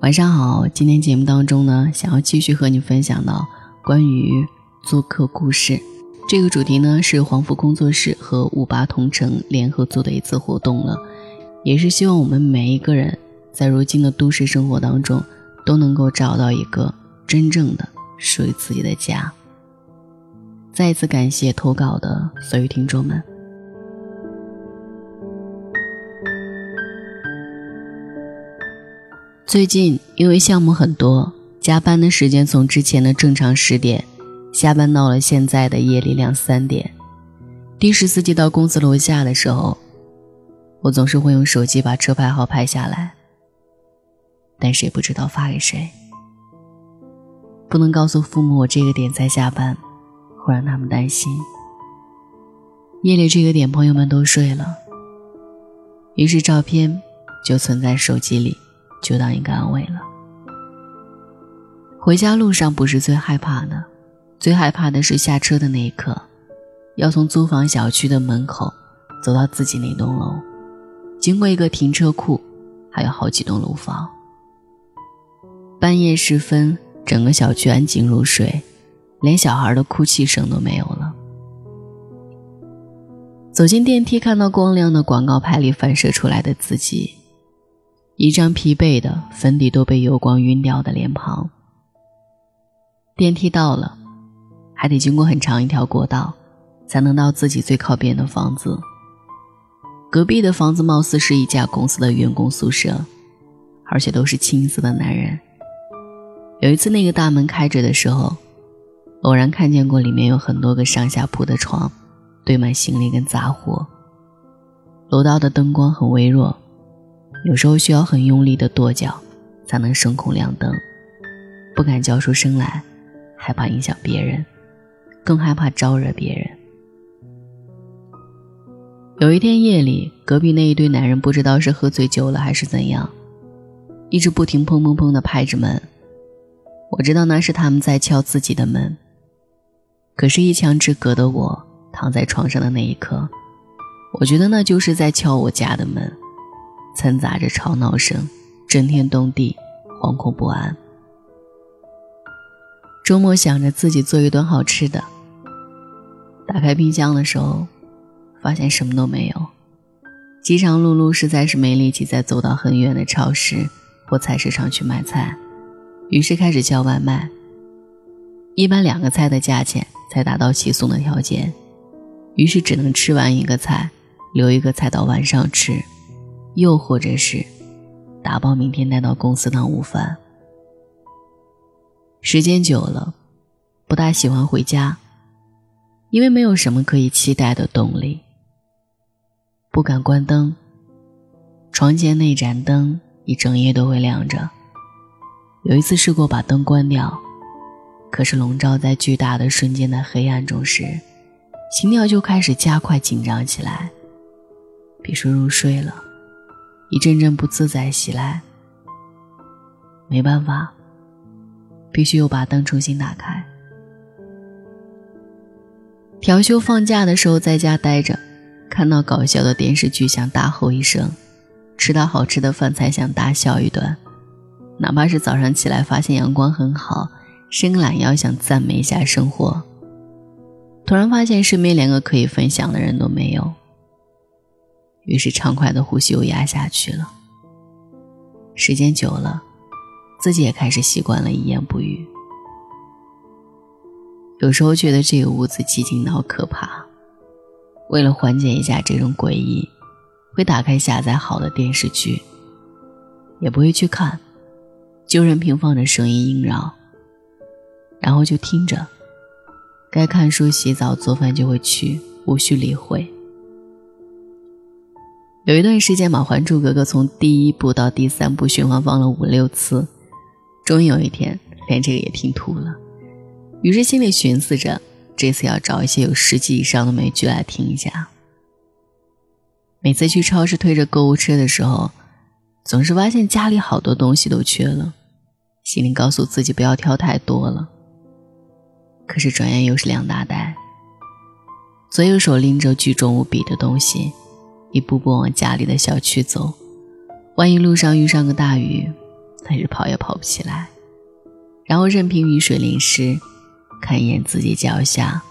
晚上好，今天节目当中呢，想要继续和你分享到关于做客故事这个主题呢，是黄福工作室和五八同城联合做的一次活动了，也是希望我们每一个人在如今的都市生活当中，都能够找到一个真正的属于自己的家。再一次感谢投稿的所有听众们。最近因为项目很多，加班的时间从之前的正常十点，下班到了现在的夜里两三点。的士司机到公司楼下的时候，我总是会用手机把车牌号拍下来，但谁不知道发给谁。不能告诉父母我这个点才下班，会让他们担心。夜里这个点，朋友们都睡了，于是照片就存在手机里。就当一个安慰了。回家路上不是最害怕的，最害怕的是下车的那一刻，要从租房小区的门口走到自己那栋楼，经过一个停车库，还有好几栋楼房。半夜时分，整个小区安静如水，连小孩的哭泣声都没有了。走进电梯，看到光亮的广告牌里反射出来的自己。一张疲惫的、粉底都被油光晕掉的脸庞。电梯到了，还得经过很长一条过道，才能到自己最靠边的房子。隔壁的房子貌似是一家公司的员工宿舍，而且都是青涩的男人。有一次，那个大门开着的时候，偶然看见过里面有很多个上下铺的床，堆满行李跟杂货。楼道的灯光很微弱。有时候需要很用力的跺脚，才能声控亮灯。不敢叫出声来，害怕影响别人，更害怕招惹别人。有一天夜里，隔壁那一堆男人不知道是喝醉酒了还是怎样，一直不停砰砰砰的拍着门。我知道那是他们在敲自己的门。可是，一墙之隔的我躺在床上的那一刻，我觉得那就是在敲我家的门。掺杂着吵闹声，震天动地，惶恐不安。周末想着自己做一顿好吃的，打开冰箱的时候，发现什么都没有。饥肠辘辘，实在是没力气再走到很远的超市或菜市场去买菜，于是开始叫外卖。一般两个菜的价钱才达到起送的条件，于是只能吃完一个菜，留一个菜到晚上吃。又或者是打包明天带到公司当午饭。时间久了，不大喜欢回家，因为没有什么可以期待的动力。不敢关灯，床前那盏灯一整夜都会亮着。有一次试过把灯关掉，可是笼罩在巨大的瞬间的黑暗中时，心跳就开始加快紧张起来，别说入睡了。一阵阵不自在袭来，没办法，必须又把灯重新打开。调休放假的时候，在家待着，看到搞笑的电视剧想大吼一声，吃到好吃的饭菜想大笑一顿，哪怕是早上起来发现阳光很好，伸个懒腰想赞美一下生活，突然发现身边连个可以分享的人都没有。于是，畅快的呼吸又压下去了。时间久了，自己也开始习惯了一言不语。有时候觉得这个屋子寂静到可怕，为了缓解一下这种诡异，会打开下载好的电视剧，也不会去看，就任凭放着声音萦绕，然后就听着，该看书、洗澡、做饭就会去，无需理会。有一段时间，《嘛，《还珠格格》从第一部到第三部循环放了五六次，终于有一天连这个也听吐了。于是心里寻思着，这次要找一些有十集以上的美剧来听一下。每次去超市推着购物车的时候，总是发现家里好多东西都缺了，心里告诉自己不要挑太多了。可是转眼又是两大袋，左右手拎着巨重无比的东西。一步步往家里的小区走，万一路上遇上个大雨，那是跑也跑不起来。然后任凭雨水淋湿，看一眼自己脚下，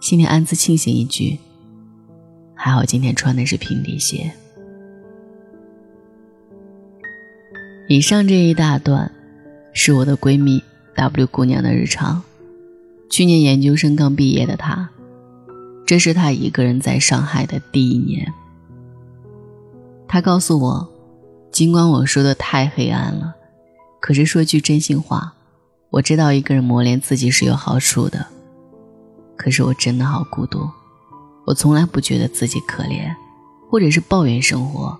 心里暗自庆幸一句：还好今天穿的是平底鞋。以上这一大段，是我的闺蜜 W 姑娘的日常。去年研究生刚毕业的她，这是她一个人在上海的第一年。他告诉我，尽管我说的太黑暗了，可是说句真心话，我知道一个人磨练自己是有好处的。可是我真的好孤独，我从来不觉得自己可怜，或者是抱怨生活。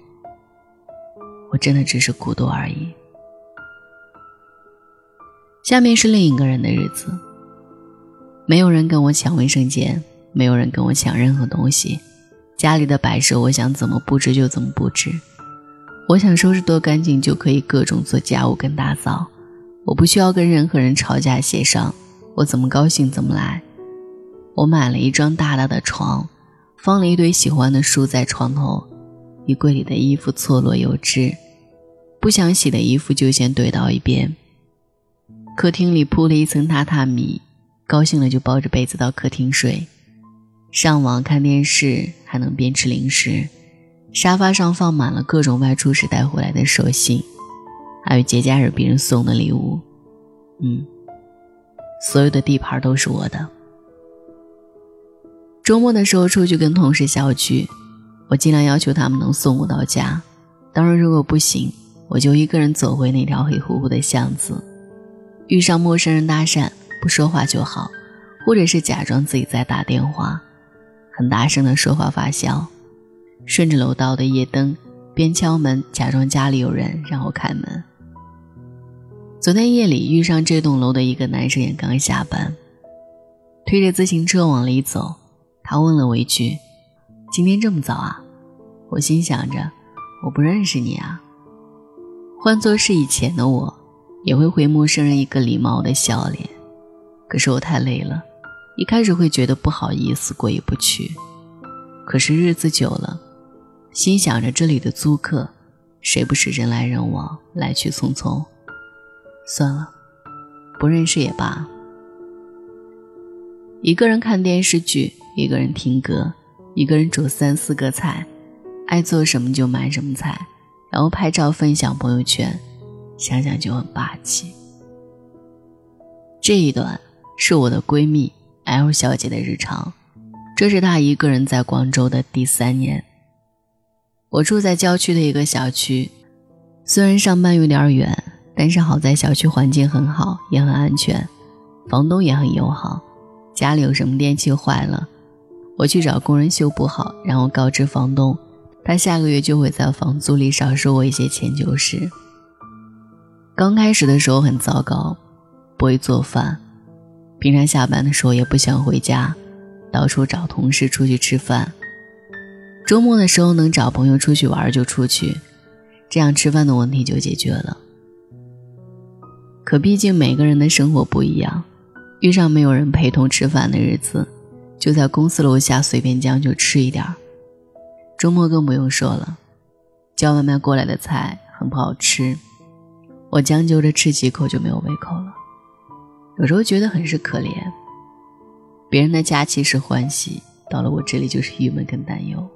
我真的只是孤独而已。下面是另一个人的日子。没有人跟我抢卫生间，没有人跟我抢任何东西。家里的摆设，我想怎么布置就怎么布置。我想收拾多干净就可以各种做家务跟打扫。我不需要跟任何人吵架协商，我怎么高兴怎么来。我买了一张大大的床，放了一堆喜欢的书在床头。衣柜里的衣服错落有致，不想洗的衣服就先堆到一边。客厅里铺了一层榻榻米，高兴了就抱着被子到客厅睡。上网看电视还能边吃零食。沙发上放满了各种外出时带回来的手信，还有节假日别人送的礼物。嗯，所有的地盘都是我的。周末的时候出去跟同事小聚。我尽量要求他们能送我到家，当然如果不行，我就一个人走回那条黑乎乎的巷子。遇上陌生人搭讪，不说话就好，或者是假装自己在打电话，很大声的说话发笑。顺着楼道的夜灯，边敲门，假装家里有人，然后开门。昨天夜里遇上这栋楼的一个男生，也刚下班，推着自行车往里走，他问了我一句。今天这么早啊！我心想着，我不认识你啊。换做是以前的我，也会回陌生人一个礼貌的笑脸。可是我太累了，一开始会觉得不好意思，过意不去。可是日子久了，心想着这里的租客，谁不是人来人往，来去匆匆？算了，不认识也罢。一个人看电视剧，一个人听歌。一个人煮三四个菜，爱做什么就买什么菜，然后拍照分享朋友圈，想想就很霸气。这一段是我的闺蜜 L 小姐的日常，这是她一个人在广州的第三年。我住在郊区的一个小区，虽然上班有点远，但是好在小区环境很好，也很安全，房东也很友好。家里有什么电器坏了。我去找工人修补好，然后告知房东，他下个月就会在房租里少收我一些钱就是。刚开始的时候很糟糕，不会做饭，平常下班的时候也不想回家，到处找同事出去吃饭，周末的时候能找朋友出去玩就出去，这样吃饭的问题就解决了。可毕竟每个人的生活不一样，遇上没有人陪同吃饭的日子。就在公司楼下随便将就吃一点儿，周末更不用说了，叫外卖过来的菜很不好吃，我将就着吃几口就没有胃口了。有时候觉得很是可怜，别人的假期是欢喜，到了我这里就是郁闷跟担忧。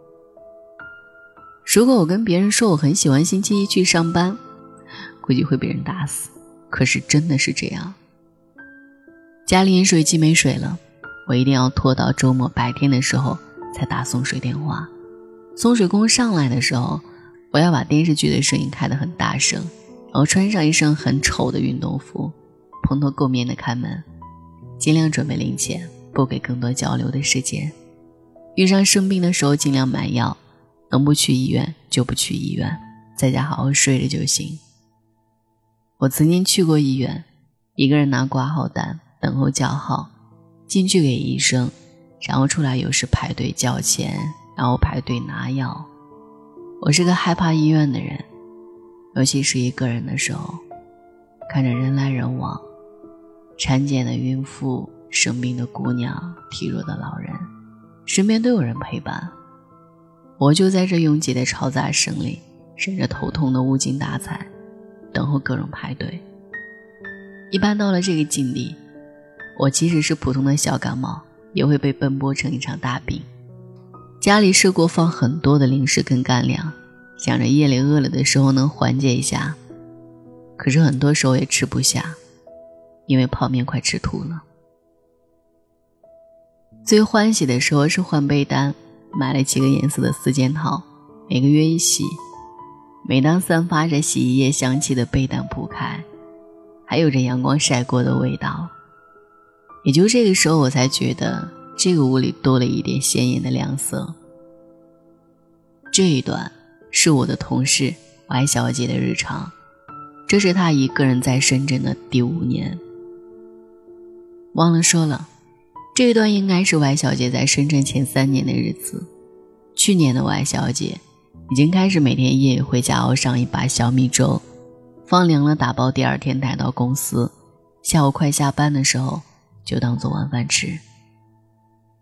如果我跟别人说我很喜欢星期一去上班，估计会被人打死。可是真的是这样，家里饮水机没水了。我一定要拖到周末白天的时候才打送水电话。送水工上来的时候，我要把电视剧的声音开得很大声，然后穿上一身很丑的运动服，蓬头垢面的开门，尽量准备零钱，不给更多交流的时间。遇上生病的时候尽量买药，能不去医院就不去医院，在家好好睡着就行。我曾经去过医院，一个人拿挂号单等候叫号。进去给医生，然后出来又是排队交钱，然后排队拿药。我是个害怕医院的人，尤其是一个人的时候，看着人来人往，产检的孕妇、生病的姑娘、体弱的老人，身边都有人陪伴，我就在这拥挤的嘈杂声里，忍着头痛的无精打采，等候各种排队。一般到了这个境地，我即使是普通的小感冒，也会被奔波成一场大病。家里试过放很多的零食跟干粮，想着夜里饿了的时候能缓解一下，可是很多时候也吃不下，因为泡面快吃吐了。最欢喜的时候是换被单，买了几个颜色的四件套，每个月一洗。每当散发着洗衣液香气的被单铺开。还有着阳光晒过的味道，也就这个时候，我才觉得这个屋里多了一点鲜艳的亮色。这一段是我的同事 Y 小姐的日常，这是她一个人在深圳的第五年。忘了说了，这一段应该是 Y 小姐在深圳前三年的日子。去年的 Y 小姐已经开始每天夜里回家熬上一把小米粥。放凉了，打包第二天带到公司。下午快下班的时候，就当做晚饭吃。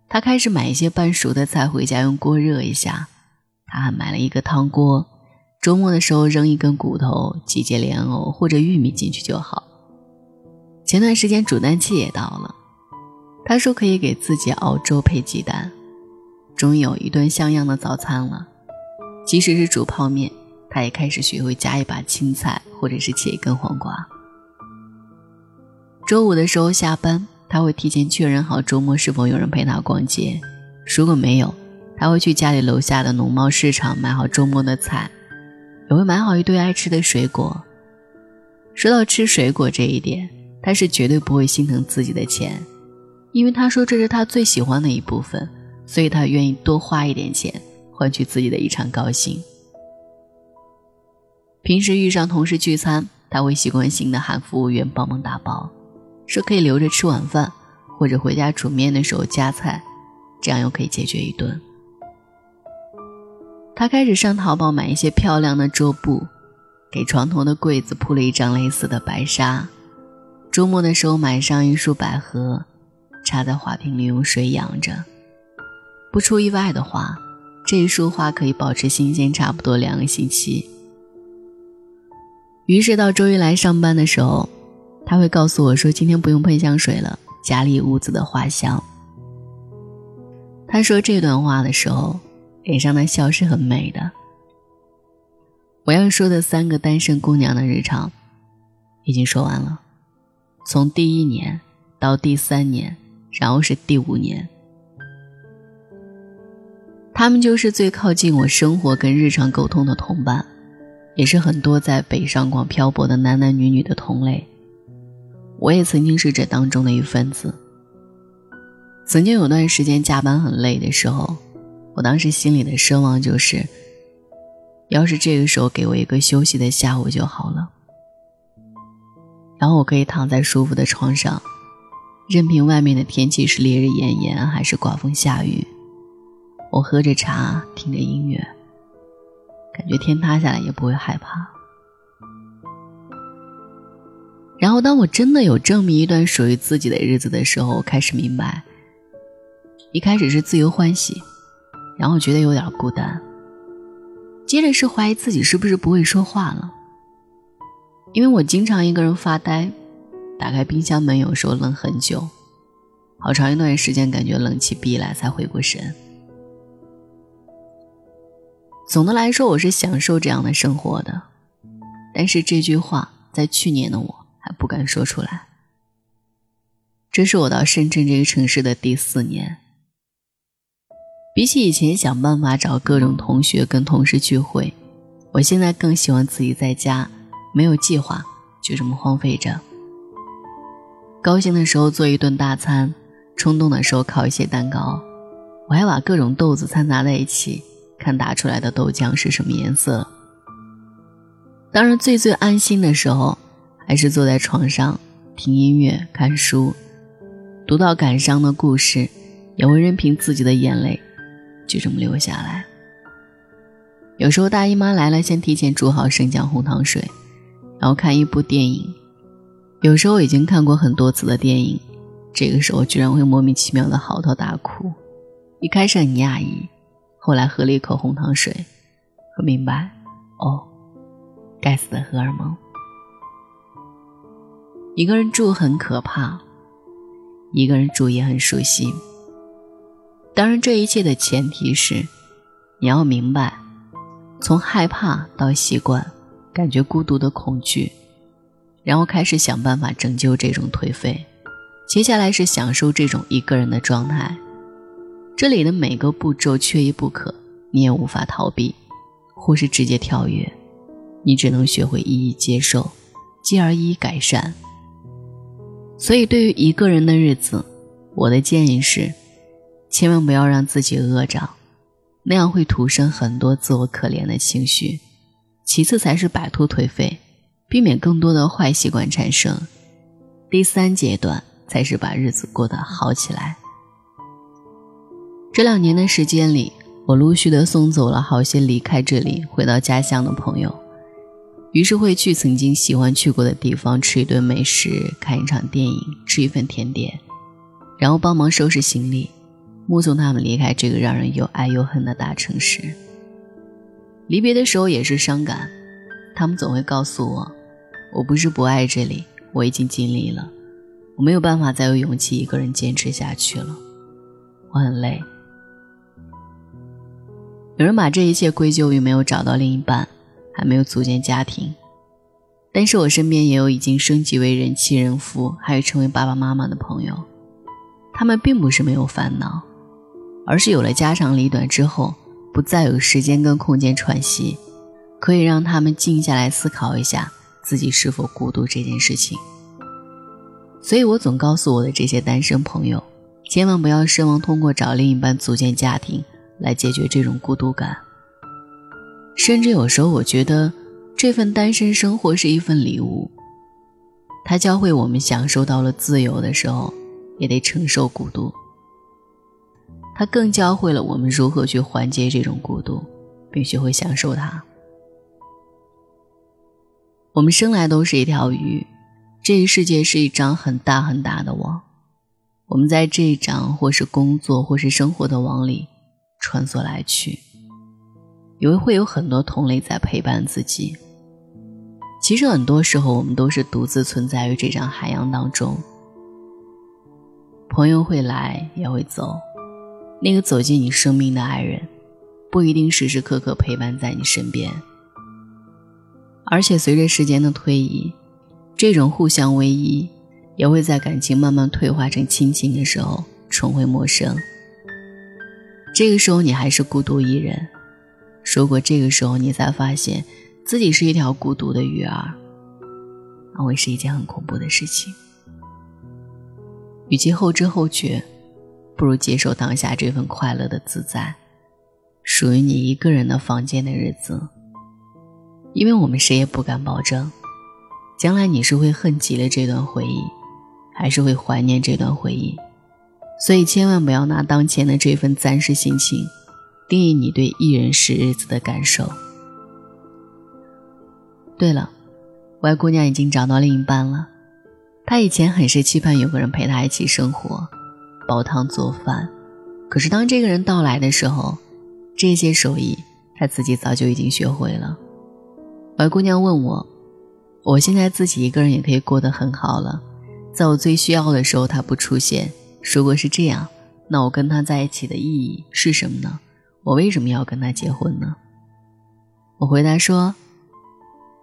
他开始买一些半熟的菜回家，用锅热一下。他还买了一个汤锅，周末的时候扔一根骨头、几节莲藕或者玉米进去就好。前段时间煮蛋器也到了，他说可以给自己熬粥配鸡蛋，终于有一顿像样的早餐了。即使是煮泡面。他也开始学会加一把青菜，或者是切一根黄瓜。周五的时候下班，他会提前确认好周末是否有人陪他逛街。如果没有，他会去家里楼下的农贸市场买好周末的菜，也会买好一堆爱吃的水果。说到吃水果这一点，他是绝对不会心疼自己的钱，因为他说这是他最喜欢的一部分，所以他愿意多花一点钱，换取自己的一场高兴。平时遇上同事聚餐，他会习惯性的喊服务员帮忙打包，说可以留着吃晚饭，或者回家煮面的时候加菜，这样又可以解决一顿。他开始上淘宝买一些漂亮的桌布，给床头的柜子铺了一张类似的白纱。周末的时候买上一束百合，插在花瓶里用水养着。不出意外的话，这一束花可以保持新鲜差不多两个星期。于是到周一来上班的时候，他会告诉我说：“今天不用喷香水了，家里屋子的花香。”他说这段话的时候，脸上的笑是很美的。我要说的三个单身姑娘的日常，已经说完了，从第一年到第三年，然后是第五年，他们就是最靠近我生活跟日常沟通的同伴。也是很多在北上广漂泊的男男女女的同类，我也曾经是这当中的一份子。曾经有段时间加班很累的时候，我当时心里的奢望就是，要是这个时候给我一个休息的下午就好了，然后我可以躺在舒服的床上，任凭外面的天气是烈日炎炎还是刮风下雨，我喝着茶，听着音乐。感觉天塌下来也不会害怕。然后，当我真的有这么一段属于自己的日子的时候，我开始明白，一开始是自由欢喜，然后觉得有点孤单，接着是怀疑自己是不是不会说话了，因为我经常一个人发呆，打开冰箱门，有时候愣很久，好长一段时间感觉冷气逼来才回过神。总的来说，我是享受这样的生活的，但是这句话在去年的我还不敢说出来。这是我到深圳这个城市的第四年，比起以前想办法找各种同学跟同事聚会，我现在更喜欢自己在家，没有计划，就这么荒废着。高兴的时候做一顿大餐，冲动的时候烤一些蛋糕，我还把各种豆子掺杂在一起。看打出来的豆浆是什么颜色。当然，最最安心的时候，还是坐在床上听音乐、看书，读到感伤的故事，也会任凭自己的眼泪就这么流下来。有时候大姨妈来了，先提前煮好生姜红糖水，然后看一部电影。有时候已经看过很多次的电影，这个时候居然会莫名其妙的嚎啕大哭。一开始很讶异。后来喝了一口红糖水，我明白，哦，该死的荷尔蒙。一个人住很可怕，一个人住也很舒心。当然，这一切的前提是，你要明白，从害怕到习惯，感觉孤独的恐惧，然后开始想办法拯救这种颓废。接下来是享受这种一个人的状态。这里的每个步骤缺一不可，你也无法逃避，或是直接跳跃。你只能学会一一接受，继而一一改善。所以，对于一个人的日子，我的建议是，千万不要让自己饿着，那样会徒生很多自我可怜的情绪。其次才是摆脱颓废，避免更多的坏习惯产生。第三阶段才是把日子过得好起来。这两年的时间里，我陆续的送走了好些离开这里回到家乡的朋友。于是会去曾经喜欢去过的地方吃一顿美食，看一场电影，吃一份甜点，然后帮忙收拾行李，目送他们离开这个让人又爱又恨的大城市。离别的时候也是伤感，他们总会告诉我，我不是不爱这里，我已经尽力了，我没有办法再有勇气一个人坚持下去了，我很累。有人把这一切归咎于没有找到另一半。还没有组建家庭，但是我身边也有已经升级为人妻人夫，还有成为爸爸妈妈的朋友。他们并不是没有烦恼，而是有了家长里短之后，不再有时间跟空间喘息，可以让他们静下来思考一下自己是否孤独这件事情。所以我总告诉我的这些单身朋友，千万不要奢望通过找另一半组建家庭来解决这种孤独感。甚至有时候，我觉得这份单身生活是一份礼物。它教会我们享受到了自由的时候，也得承受孤独。它更教会了我们如何去缓解这种孤独，并学会享受它。我们生来都是一条鱼，这个世界是一张很大很大的网。我们在这一张或是工作或是生活的网里穿梭来去。以为会有很多同类在陪伴自己，其实很多时候我们都是独自存在于这张海洋当中。朋友会来也会走，那个走进你生命的爱人，不一定时时刻刻陪伴在你身边。而且随着时间的推移，这种互相偎依，也会在感情慢慢退化成亲情的时候，重回陌生。这个时候你还是孤独一人。如果这个时候你才发现自己是一条孤独的鱼儿，那会是一件很恐怖的事情。与其后知后觉，不如接受当下这份快乐的自在，属于你一个人的房间的日子。因为我们谁也不敢保证，将来你是会恨极了这段回忆，还是会怀念这段回忆。所以千万不要拿当前的这份暂时心情。定义你对一人时日子的感受。对了，外姑娘已经找到另一半了。她以前很是期盼有个人陪她一起生活，煲汤做饭。可是当这个人到来的时候，这些手艺他自己早就已经学会了。而姑娘问我：“我现在自己一个人也可以过得很好了，在我最需要的时候他不出现。如果是这样，那我跟他在一起的意义是什么呢？”我为什么要跟他结婚呢？我回答说：“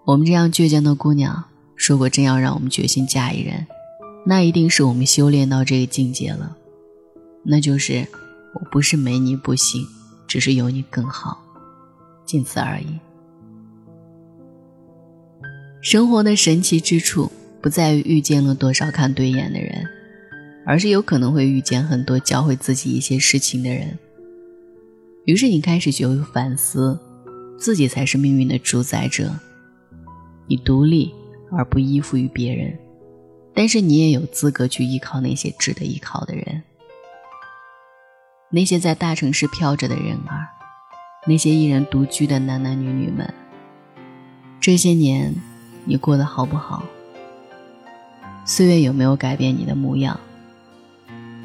我们这样倔强的姑娘，如果真要让我们决心嫁一人，那一定是我们修炼到这个境界了。那就是我不是没你不行，只是有你更好，仅此而已。生活的神奇之处，不在于遇见了多少看对眼的人，而是有可能会遇见很多教会自己一些事情的人。”于是你开始学会反思，自己才是命运的主宰者。你独立而不依附于别人，但是你也有资格去依靠那些值得依靠的人。那些在大城市飘着的人儿那些一人独居的男男女女们这些年你过得好不好？岁月有没有改变你的模样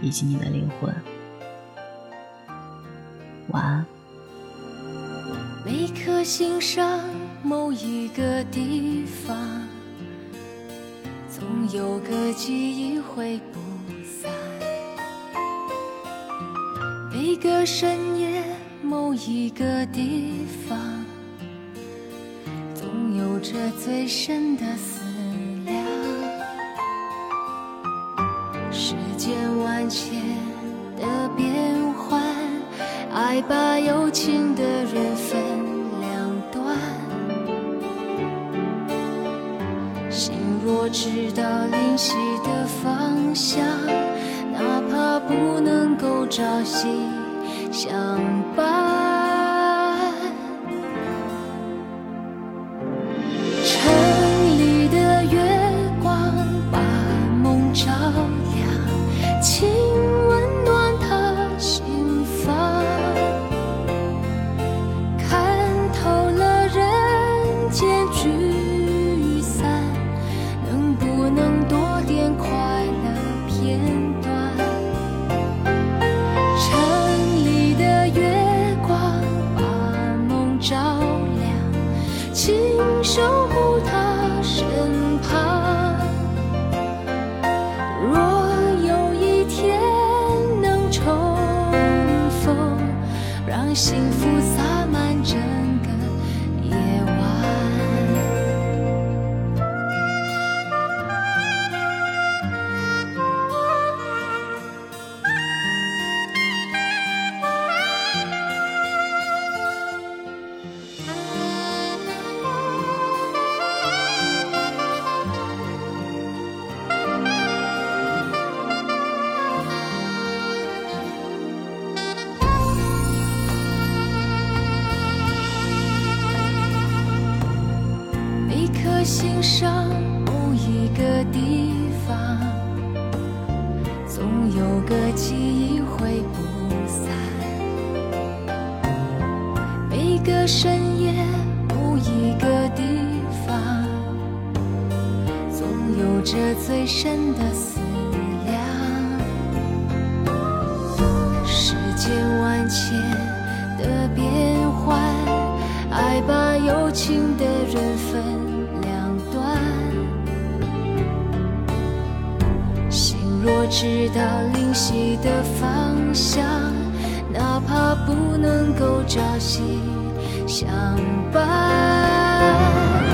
以及你的灵魂？晚安。每颗心上某一个地方总有个记忆挥不散。每个深夜某一个地方总有着最深的思量。世间万千的变幻爱把有情的人分两端心若知道灵犀的方向朝夕相伤若知道灵犀的方向哪怕不能够朝夕相伴。